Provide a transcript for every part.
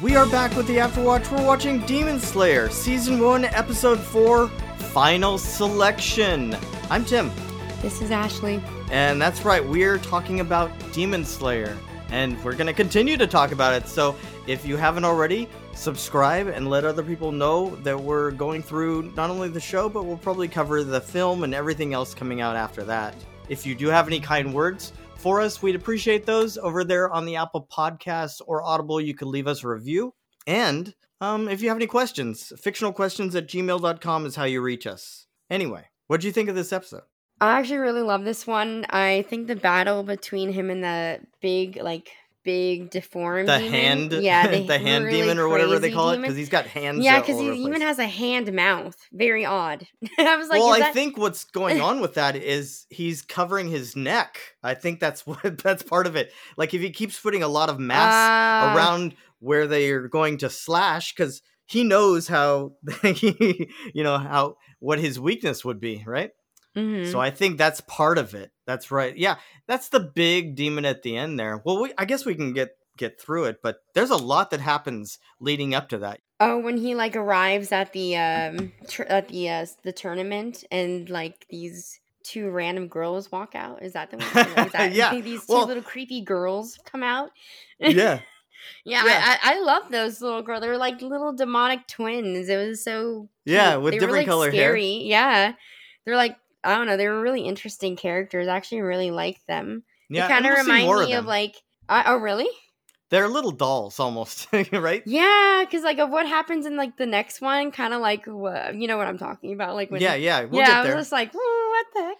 we are back with the Afterwatch. We're watching Demon Slayer, Season 1, Episode 4, Final Selection. I'm Tim. This is Ashley. And that's right, we're talking about Demon Slayer. And we're going to continue to talk about it. So if you haven't already, subscribe and let other people know that we're going through not only the show, but we'll probably cover the film and everything else coming out after that. If you do have any kind words, for us. We'd appreciate those over there on the Apple Podcasts or Audible. You could leave us a review. And um, if you have any questions, fictional questions at gmail.com is how you reach us. Anyway, what do you think of this episode? I actually really love this one. I think the battle between him and the big, like, big deformed the demon, hand yeah the, the hand really demon or whatever they call it? because he's got hands yeah because he even has a hand mouth. Very odd. I was like well i that- think what's going on with that is he's covering his neck. I think that's what that's part of it. Like if he keeps putting a lot of mass Ah. around where they are going to slash because he knows how he you know how what his weakness would be right? Mhm. so i think that's part of it that's right yeah that's the big demon at the end there well we, i guess we can get get through it but there's a lot that happens leading up to that oh when he like arrives at the um tr- at the uh the tournament and like these two random girls walk out is that the one is that, Yeah, these two well- little creepy girls come out yeah Yeah, Yeah. I, I, love those little girls. They were like little demonic twins. It was so Yeah, with they were, different like, color hair. scary. Yeah, they're like I don't know. They were really interesting characters. I actually really liked them. yeah they kind of and we'll see remind me of, like uh, oh really? they're little dolls almost right Yeah, because like of what happens in like the next one, kind of like what you know what I'm talking about. Like when yeah yeah we'll yeah, get I was just like what the heck.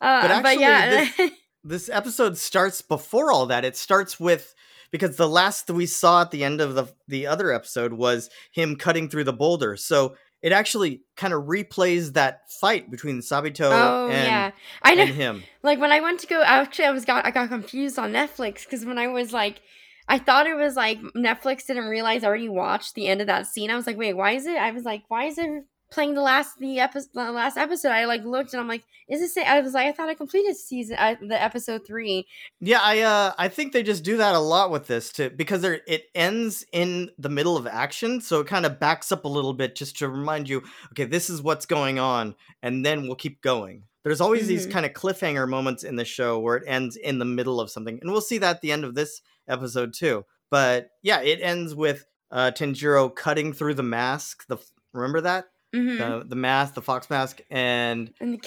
Uh, But but, actually, yeah, this episode starts before all that. It starts with because the last we saw at the end of the the other episode was him cutting through the boulder. So it actually kind of replays that fight between Sabito oh and, yeah, I know. and him. like when I went to go, actually, I was got I got confused on Netflix because when I was like, I thought it was like Netflix didn't realize I already watched the end of that scene. I was like, wait, why is it? I was like, why is it playing the last the episode the last episode? I like looked and I'm like, is this? it? I was like, I thought I completed season uh, the episode three. Yeah, I uh I think they just do that a lot with this too because there it ends in the middle of action, so it kind of backs up a little bit just to remind you, okay, this is what's going on, and then we'll keep going. There's always these Mhm. kind of cliffhanger moments in the show where it ends in the middle of something, and we'll see that at the end of this episode too. But yeah, it ends with uh Tanjiro cutting through the mask. The remember that Mm-hmm. the the mask, the fox mask, and and the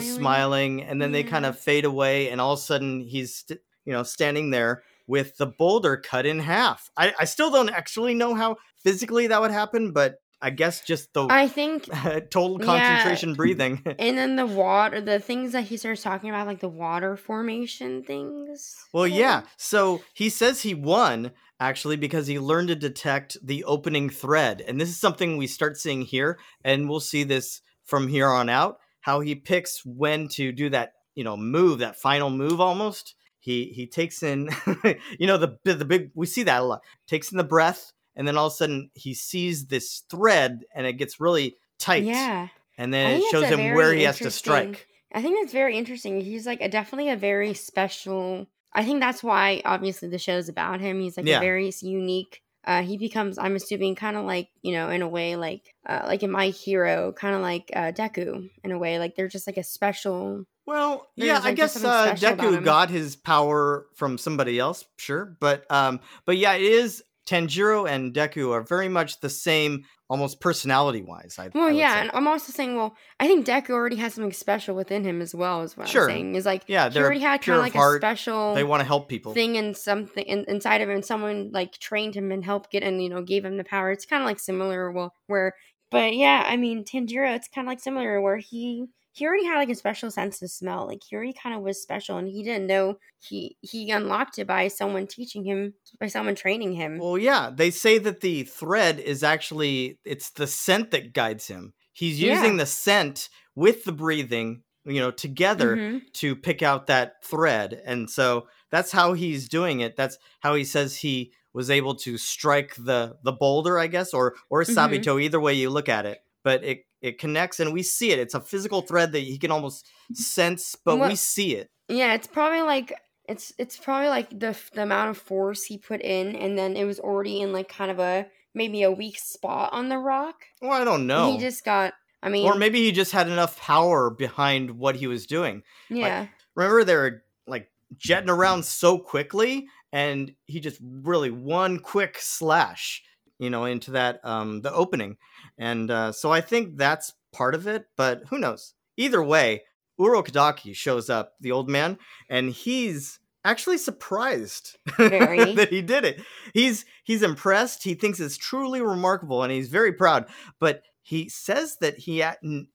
smiling. smiling, and then they kind of fade away, and all of a sudden he's st- you know standing there with the boulder cut in half. I, I still don't actually know how physically that would happen, but I guess just the I think total Yeah. concentration breathing. and then the water, the things that he starts talking about, like the water formation things. well, yeah. So he says he won actually because he learned to detect the opening thread, and this is something we start seeing here, and we'll see this from here on out. How he picks when to do that, you know, move that final move almost. He he takes in, you know, the the big. We see that a lot. Takes in the breath, and then all of a sudden he sees this thread, and it gets really tight. Yeah. and then it shows him where he has to strike. I think that's very interesting. He's like a, definitely a very special. I think that's why obviously the show's about him. He's like Yeah. a very unique. Uh, he becomes, I'm assuming, kind of like you know, in a way, like uh, like in My Hero, kind of like uh, Deku in a way. Like they're just like a special. Well, yeah, I like, just guess uh, Deku got his power from somebody else, sure, but um, but yeah, it is Tanjiro and Deku are very much the same, almost personality wise. I, I Well, would yeah, say. and I'm also saying, well, I think Deku already has something special within him as well. Is what Sure. I'm saying. Is like yeah, he they're already had kind of like heart. a special. They want to help people. thing and something in, inside of him and someone like trained him and helped get and you know gave him the power it's kind of like similar well where but yeah i mean tanjiro it's kind of like similar where he he already had like a special sense of smell like he already kind of was special and he didn't know he he unlocked it by someone teaching him by someone training him Well, yeah, they say that the thread is actually it's the scent that guides him. He's Yeah. using the scent with the breathing, you know, together Mhm. to pick out that thread. And so that's how he's doing it. That's how he says he was able to strike the the boulder, I guess, or or Mhm. Sabito, either way you look at it. But it it connects and we see it. It's a physical thread that he can almost sense, but we see it. yeah it's probably like it's it's probably like the the amount of force he put in and then it was already in like kind of a maybe a weak spot on the rock. Well, I don't know. He just got. I mean, or maybe he just had enough power behind what he was doing. yeah, Remember, they were like jetting around so quickly, and he just really one quick slash, you know, into that um the opening, and uh, so I think that's part of it. But who knows? Either way, Urokodaki shows up, the old man, and he's actually surprised that he did it. He's he's impressed. He thinks it's truly remarkable, and he's very proud. But he says that he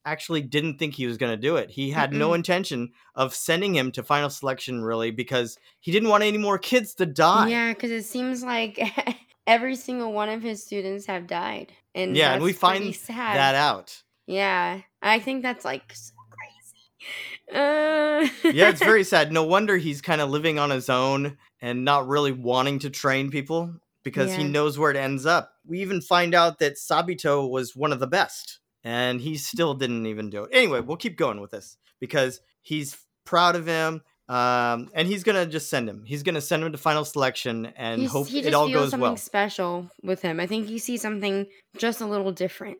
actually didn't think he was going to do it. He had no Mm-mm. intention of sending him to final selection, really, because he didn't want any more kids to die. yeah, because it seems like every single one of his students have died, and Yeah, and we find sad. that out. Yeah, I think that's like so crazy. Uh, yeah, it's very sad. No wonder he's kind of living on his own and not really wanting to train people because he knows where it ends up. We even find out that Sabito was one of the best and he still didn't even do it. Anyway, we'll keep going with this because he's proud of him. Um, and he's gonna just send him. He's gonna send him to final selection and He's- hope he it all feels goes something well. special with him. I think he sees something just a little different.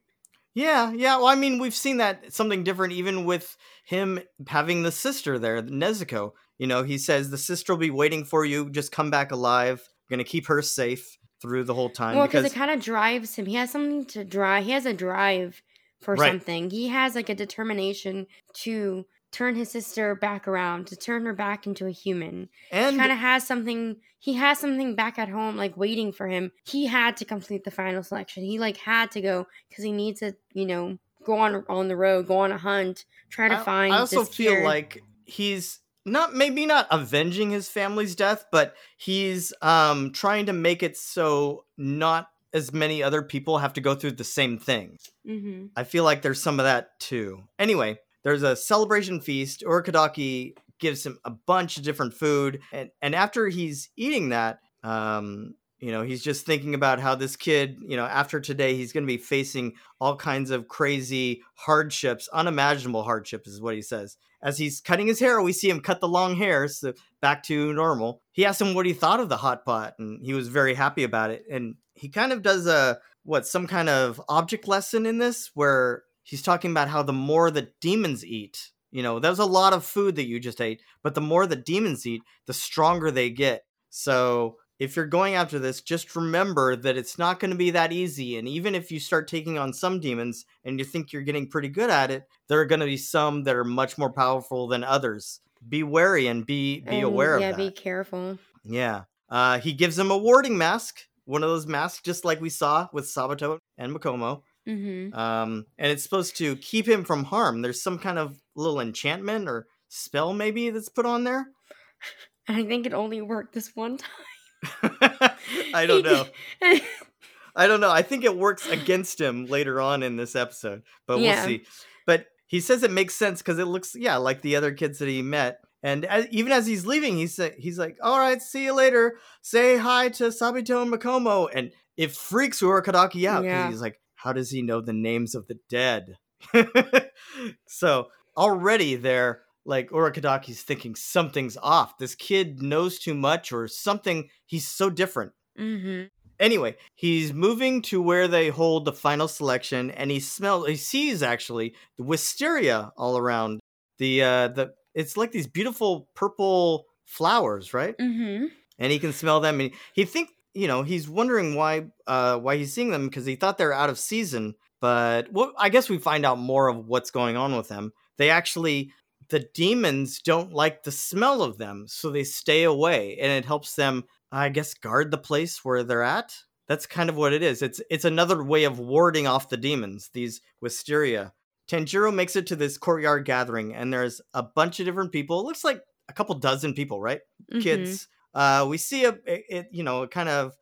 Yeah, yeah. Well, I mean, we've seen that something different even with him having the sister there, Nezuko. You know, he says the sister will be waiting for you. Just come back alive. I'm gonna keep her safe through the whole time Well, because because it kind of drives him. He has something to drive. He has a drive for Right. something. He has like a determination to turn his sister back around, to turn her back into a human. and he kind of has something. He has something back at home, like waiting for him. He had to complete the final selection. He like had to go because he needs to, you know, go on on the road, go on a hunt, try to I, find. I also this feel cure. like he's not maybe not avenging his family's death, but he's um trying to make it so not as many other people have to go through the same thing. Mhm. I feel like there's some of that too. Anyway, there's a celebration feast. Urokodaki gives him a bunch of different food, and and after he's eating that, um, you know, he's just thinking about how this kid, you know, after today, he's going to be facing all kinds of crazy hardships, unimaginable hardships, is what he says. As he's cutting his hair, we see him cut the long hair, so back to normal. He asked him what he thought of the hot pot, and he was very happy about it. And he kind of does a what some kind of object lesson in this where he's talking about how the more that demons eat you know there's a lot of food that you just ate but the more the demons eat the stronger they get so if you're going after this just remember that it's not going to be that easy and even if you start taking on some demons and you think you're getting pretty good at it there are going to be some that are much more powerful than others be wary and be be And, aware yeah, of that Yeah, be careful. yeah. Uh, he gives him a warding mask, one of those masks, just like we saw with Sabito and Makomo. Mm-hmm. Um, and it's supposed to keep him from harm. There's some kind of little enchantment or spell, maybe, that's put on there. And I think it only worked this one time. I don't know. I don't know. I think it works against him later on in this episode, but we'll see. But he says it makes sense because it looks, yeah, like the other kids that he met. And as, even as he's leaving, he's he's like, "All right, see you later. Say hi to Sabito and Makomo." And it freaks Urokodaki out because Yeah. he's like, "How does he know the names of the dead?" so already there, like Urokodaki's thinking something's off. This kid knows too much or something. He's so different. mm-hmm. Anyway, he's moving to where they hold the final selection, and he smells. He sees actually the wisteria all around. The uh, the it's like these beautiful purple flowers, right? Mm-hmm. And he can smell them, and he think you know he's wondering why uh why he's seeing them because he thought they're out of season. But well, I guess we find out more of what's going on with them. They actually the demons don't like the smell of them, so they stay away, and it helps them I guess guard the place where they're at. That's kind of what it is. It's it's another way of warding off the demons, these wisteria. Tanjiro makes it to this courtyard gathering, and there's a bunch of different people. It looks like a couple dozen people, right? Mm-hmm. Kids. Uh, we see a it, it, you know, it kind of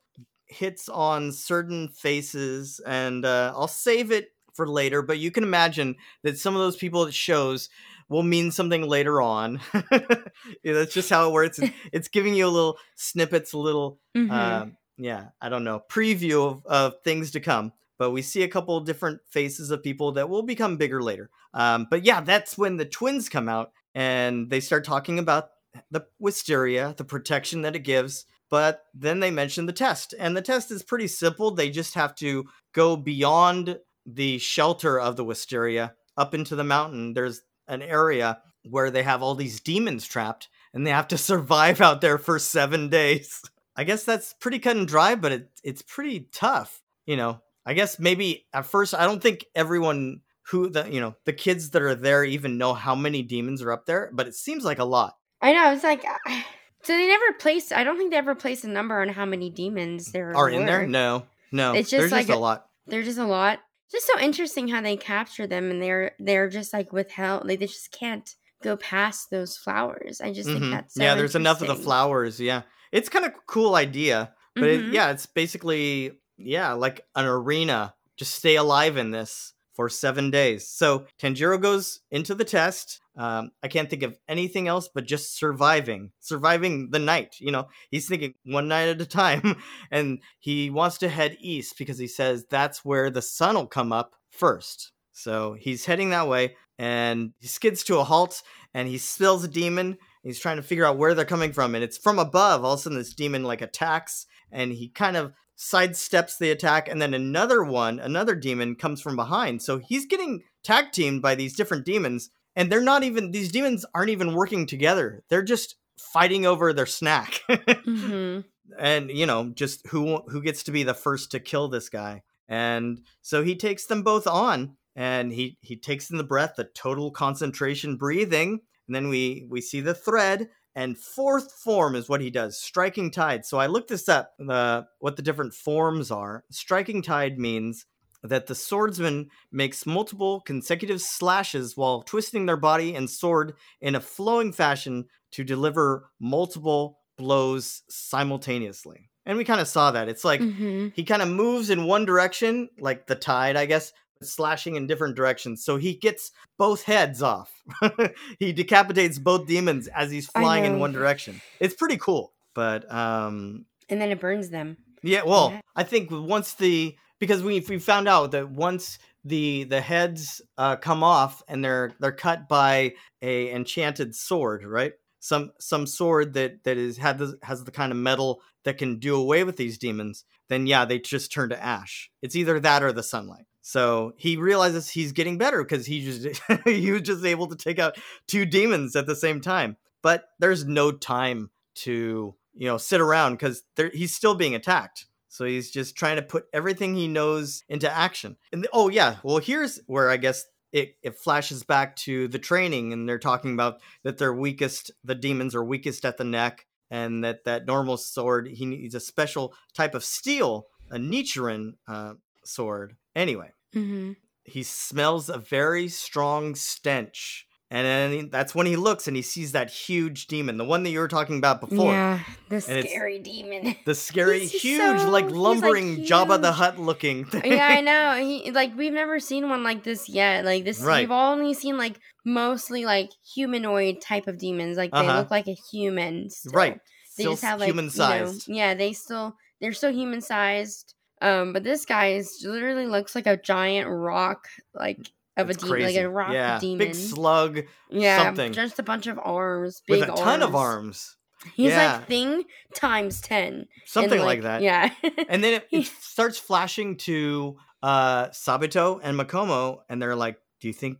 hits on certain faces, and uh, I'll save it for later. But you can imagine that some of those people it shows will mean something later on. yeah, that's just how it works. It's, giving you a little snippets, a little, Mhm. um, yeah, I don't know, preview of, of things to come. But we see a couple different faces of people that will become bigger later. Um, but yeah, that's when the twins come out and they start talking about the wisteria, the protection that it gives. but then they mention the test, and the test is pretty simple. They just have to go beyond the shelter of the wisteria up into the mountain. There's an area where they have all these demons trapped, and they have to survive out there for seven days. I guess that's pretty cut and dry, but it, it's pretty tough. You know, I guess maybe at first, I don't think everyone who the you know the kids that are there even know how many demons are up there, but it seems like a lot. I know. It's like so they never placed. I don't think they ever placed a number on how many demons there are in there. No, no. It's just There's like just a lot. They're just a lot. Just so interesting how they capture them, and they're they're just like withheld. Like they just can't go past those flowers. I just think Mhm. that's so yeah. There's enough of the flowers. Yeah, it's kind of cool idea, but it, Mhm. yeah, it's basically yeah like an arena. Just stay alive in this for seven days. So Tanjiro goes into the test. Um, I can't think of anything else but just surviving, surviving the night. You know, he's thinking one night at a time, and he wants to head east because he says that's where the sun will come up first. So he's heading that way, and he skids to a halt, and he spills a demon. He's trying to figure out where they're coming from, and it's from above. All of a sudden, this demon like attacks, and he kind of sidesteps the attack, and then another one, another demon, comes from behind. So he's getting tag teamed by these different demons, and they're not even these demons aren't even working together. They're just fighting over their snack, Mhm. and you know, just who who gets to be the first to kill this guy. And so he takes them both on, and he he takes in the breath, the total concentration breathing, and then we we see the thread and fourth form is what he does striking tide. So i looked this up the what the different forms are. Striking tide means that the swordsman makes multiple consecutive slashes while twisting their body and sword in a flowing fashion to deliver multiple blows simultaneously. And we kind of saw that. It's like Mhm. he kind of moves in one direction like the tide i guess slashing in different directions so he gets both heads off. He decapitates both demons as he's flying in one direction. It's pretty cool but um And then it burns them. yeah well Yeah. i think once the because we we found out that once the the heads uh come off and they're they're cut by a enchanted sword right? Some some sword that that is had the, has the kind of metal that can do away with these demons then yeah they just turn to ash. It's either that or the sunlight so he realizes he's getting better because he just he was just able to take out two demons at the same time. But there's no time to you know sit around because he's still being attacked. So he's just trying to put everything he knows into action. And oh yeah well here's where i guess it, it flashes back to the training and they're talking about that they're weakest the demons are weakest at the neck and that that normal sword he needs a special type of steel a nichirin uh, sword anyway hmm he smells a very strong stench and then he- that's when he looks and he sees that huge demon the one that you were talking about before Yeah, the And scary demon. the scary huge so- like he's, like, lumbering jabba the huge. hut looking thing yeah, I know. He like we've never seen one like this yet. Like this, Right. we've only seen like mostly like humanoid type of demons. Like they Uh-huh. look like a human. still. right They still just have like human you know- sized yeah, they still they're still human sized. Um, but this guy is literally looks like a giant rock, like of It's a demon, like a rock yeah. Demon. big slug yeah, something. just a bunch of arms, big with a ton of arms. He's Yeah. like thing times ten, something like, that. Yeah, and then it, it starts flashing to uh sabito and makomo and they're like do you think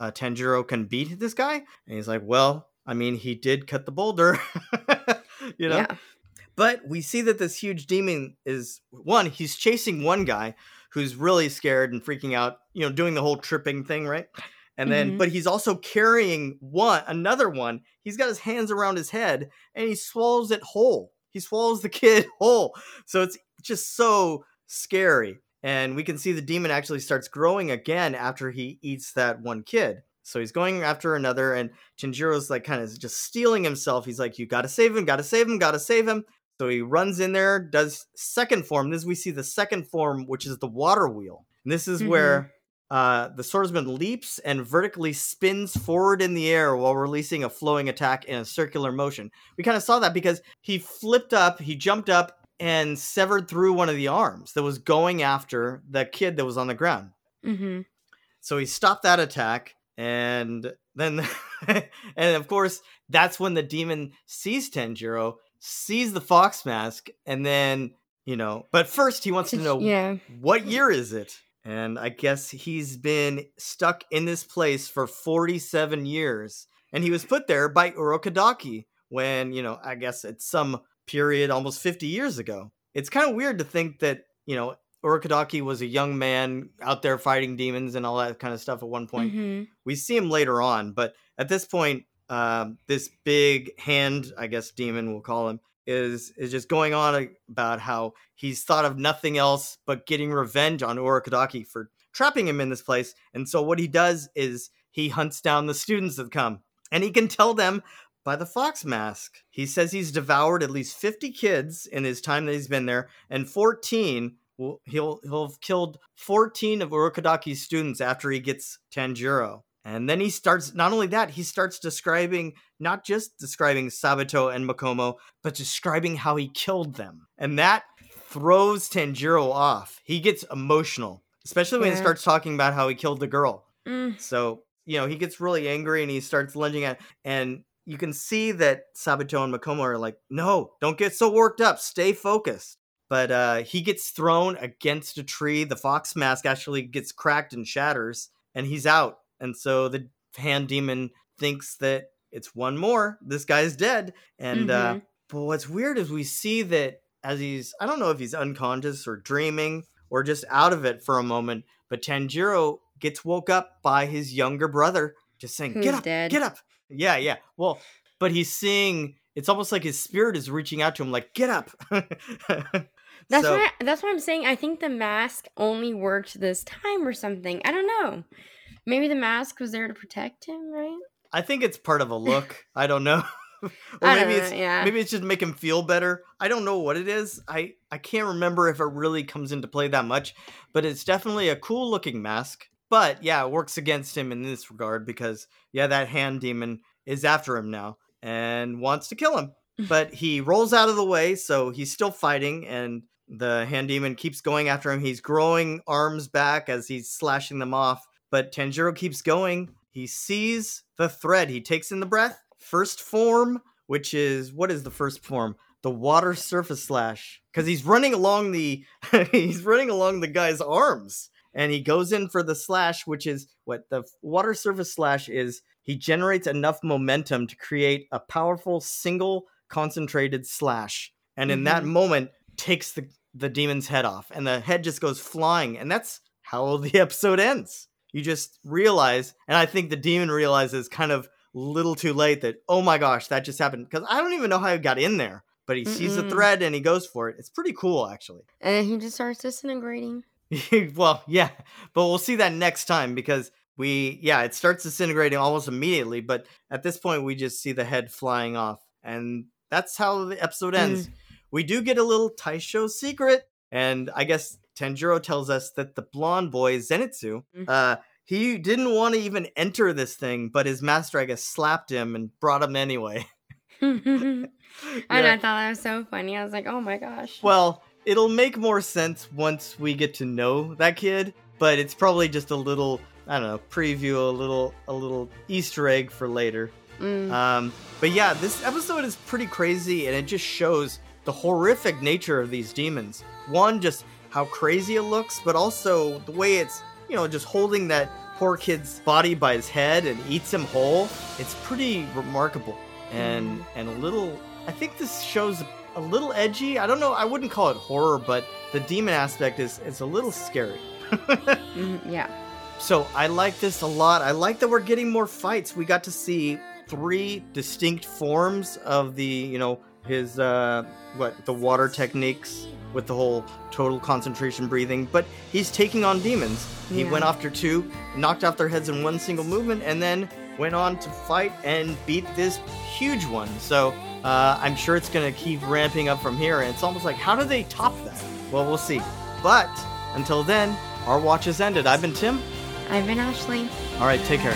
uh, tanjiro can beat this guy? And he's like well i mean he did cut the boulder. You know? Yeah. But we see that this huge demon is one, he's chasing one guy who's really scared and freaking out, you know, doing the whole tripping thing, right? And then Mhm. but he's also carrying one another one. He's got his hands around his head and he swallows it whole. He swallows the kid whole. So it's just so scary. And we can see the demon actually starts growing again after he eats that one kid. So he's going after another, and Tanjiro's like kind of just stealing himself. He's like, You gotta save him, gotta save him, gotta save him. So he runs in there, does second form. This we see the second form, which is the water wheel. And this is where uh, the swordsman leaps and vertically spins forward in the air while releasing a flowing attack in a circular motion. We kind of saw that because he flipped up, he jumped up and severed through one of the arms that was going after the kid that was on the ground. Mm-hmm. So he stopped that attack, and then, and of course, that's when the demon sees Tanjiro, sees the fox mask, and then you know. But first, he wants to know yeah. what year is it. And I guess he's been stuck in this place for 47 years. And he was put there by Urokodaki when, you know, I guess at some period almost 50 years ago. It's kind of weird to think that, you know, Urokodaki was a young man out there fighting demons and all that kind of stuff at one point. Mhm. We see him later on, but at this point, um, this big hand, I guess demon we'll call him, is is just going on about how he's thought of nothing else but getting revenge on Urokodaki for trapping him in this place. And so what he does is he hunts down the students that come, and he can tell them by the fox mask. He says he's devoured at least 50 kids in his time that he's been there, and 14 will he'll he'll have killed 14 of Urokodaki's students after he gets Tanjiro. And then he starts not only that, he starts describing not just describing Sabito and Makomo, but describing how he killed them. And that throws Tanjiro off. He gets emotional, especially when he starts talking about how he killed the girl. Mm. So, you know, he gets really angry and he starts lunging at and you can see that Sabito and Makomo are like, no, don't get so worked up. Stay focused. But uh, he gets thrown against a tree. The fox mask actually gets cracked and shatters, and he's out. And so the hand demon thinks that it's one more. This guy's dead. And uh, Mhm. but what's weird is we see that as he's I don't know if he's unconscious or dreaming or just out of it for a moment, but Tanjiro gets woke up by his younger brother just saying, Who's "Get up, dead. get up." Yeah, yeah. Well, but he's seeing it's almost like his spirit is reaching out to him like, "Get up." That's So- why that's why I'm saying I think the mask only worked this time or something. I don't know. Maybe the mask was there to protect him, right? I think it's part of a look. I don't know. or I don't maybe know, it's yeah. maybe it's just to make him feel better. I don't know what it is. I I can't remember if it really comes into play that much, but it's definitely a cool looking mask. But yeah, it works against him in this regard because yeah, that hand demon is after him now and wants to kill him. But he rolls out of the way, so he's still fighting and the hand demon keeps going after him. He's growing arms back as he's slashing them off, but Tanjiro keeps going. He sees the thread. He takes in the breath. First form, which is what is the first form? The water surface slash. Because he's running along the he's running along the guy's arms. And he goes in for the slash, which is what the water surface slash is. He generates enough momentum to create a powerful single concentrated slash. And in that mm-hmm. moment, takes the, the demon's head off. And the head just goes flying. And that's how the episode ends you just realize, and I think the demon realizes kind of little too late that, oh my gosh, that just happened. Because I don't even know how he got in there, but he sees the thread and he goes for it. It's pretty cool, actually. And he just starts disintegrating. well, yeah, but we'll see that next time because we, yeah, it starts disintegrating almost immediately. But at this point, we just see the head flying off. And that's how the episode ends. Mm. We do get a little Taisho secret. And I guess Tanjiro tells us that the blonde boy, Zenitsu, Mm. uh, he didn't want to even enter this thing, but his master, I guess, slapped him and brought him anyway. and I thought that was so funny. I was like, oh my gosh. Well, it'll make more sense once we get to know that kid, but it's probably just a little, I don't know, preview, a little, a little Easter egg for later. Mm. Um, but yeah, this episode is pretty crazy, and it just shows the horrific nature of these demons. One, just how crazy it looks, but also the way it's, you know, just holding that poor kid's body by his head and eats him whole. It's pretty remarkable, and and a little. I think this shows a little edgy. I don't know. I wouldn't call it horror, but the demon aspect is is a little scary. Mhm, yeah. So I like this a lot. I like that we're getting more fights. We got to see three distinct forms of the, you know, his uh what the water techniques with the whole total concentration breathing, but he's taking on demons. He Yeah. went after two, knocked off their heads in one single movement, and then went on to fight and beat this huge one. So uh, I'm sure it's gonna keep ramping up from here. And it's almost like, how do they top that? Well, we'll see. But until then, our watch has ended. I've been Tim. I've been Ashley. All right, take care,